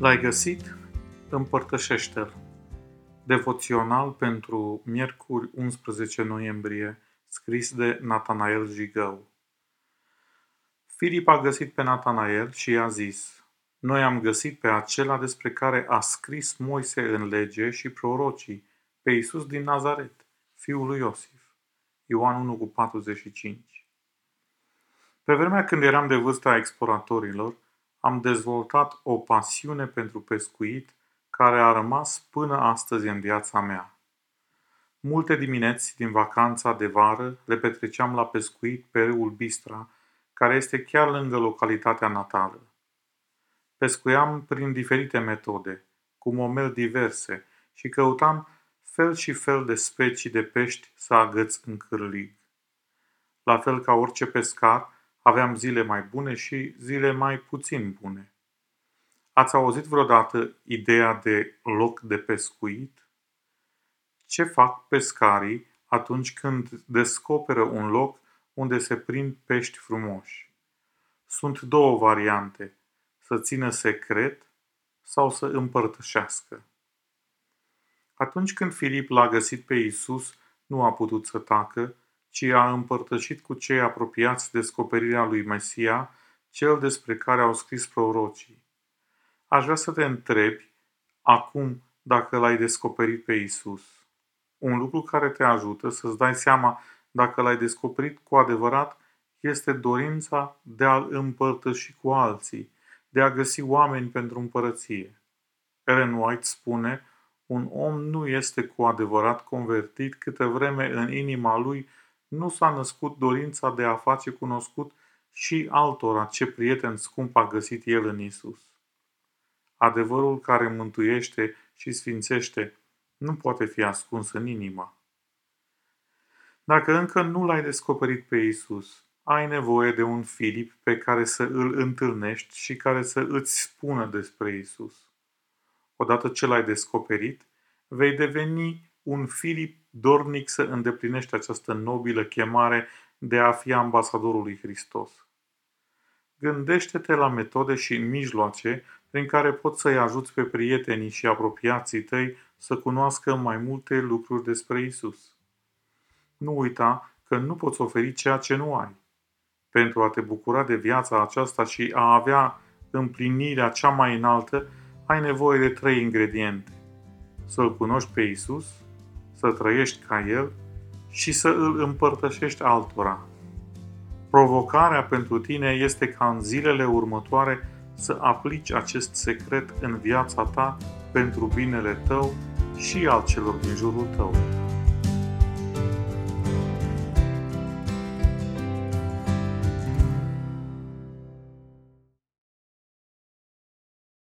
L-ai găsit? Împărtășește-l. Devoțional pentru miercuri 11 noiembrie, scris de Natanael Jigău. Filip a găsit pe Natanael și i-a zis, Noi am găsit pe acela despre care a scris Moise în lege și prorocii, pe Iisus din Nazaret, fiul lui Iosif. Ioan 1 cu 45. Pe vremea când eram de vârsta exploratorilor, am dezvoltat o pasiune pentru pescuit care a rămas până astăzi în viața mea. Multe dimineți din vacanța de vară le petreceam la pescuit pe râul Bistra, care este chiar lângă localitatea natală. Pescuiam prin diferite metode, cu momel diverse și căutam fel și fel de specii de pești să agăț în cârlig. La fel ca orice pescar, Aveam zile mai bune și zile mai puțin bune. Ați auzit vreodată ideea de loc de pescuit? Ce fac pescarii atunci când descoperă un loc unde se prind pești frumoși? Sunt două variante, să țină secret sau să împărtășească. Atunci când Filip l-a găsit pe Isus, nu a putut să tacă, ci a împărtășit cu cei apropiați descoperirea lui Mesia, cel despre care au scris prorocii. Aș vrea să te întrebi acum dacă l-ai descoperit pe Isus. Un lucru care te ajută să-ți dai seama dacă l-ai descoperit cu adevărat este dorința de a-l împărtăși cu alții, de a găsi oameni pentru împărăție. Ellen White spune, un om nu este cu adevărat convertit câte vreme în inima lui nu s-a născut dorința de a face cunoscut și altora ce prieten scump a găsit el în Isus. Adevărul care mântuiește și sfințește nu poate fi ascuns în inima. Dacă încă nu l-ai descoperit pe Isus, ai nevoie de un Filip pe care să îl întâlnești și care să îți spună despre Isus. Odată ce l-ai descoperit, vei deveni un Filip dornic să îndeplinește această nobilă chemare de a fi ambasadorul lui Hristos. Gândește-te la metode și mijloace prin care poți să-i ajuți pe prietenii și apropiații tăi să cunoască mai multe lucruri despre Isus. Nu uita că nu poți oferi ceea ce nu ai. Pentru a te bucura de viața aceasta și a avea împlinirea cea mai înaltă, ai nevoie de trei ingrediente. Să-L cunoști pe Isus, să trăiești ca El și să îl împărtășești altora. Provocarea pentru tine este ca în zilele următoare să aplici acest secret în viața ta pentru binele tău și al celor din jurul tău.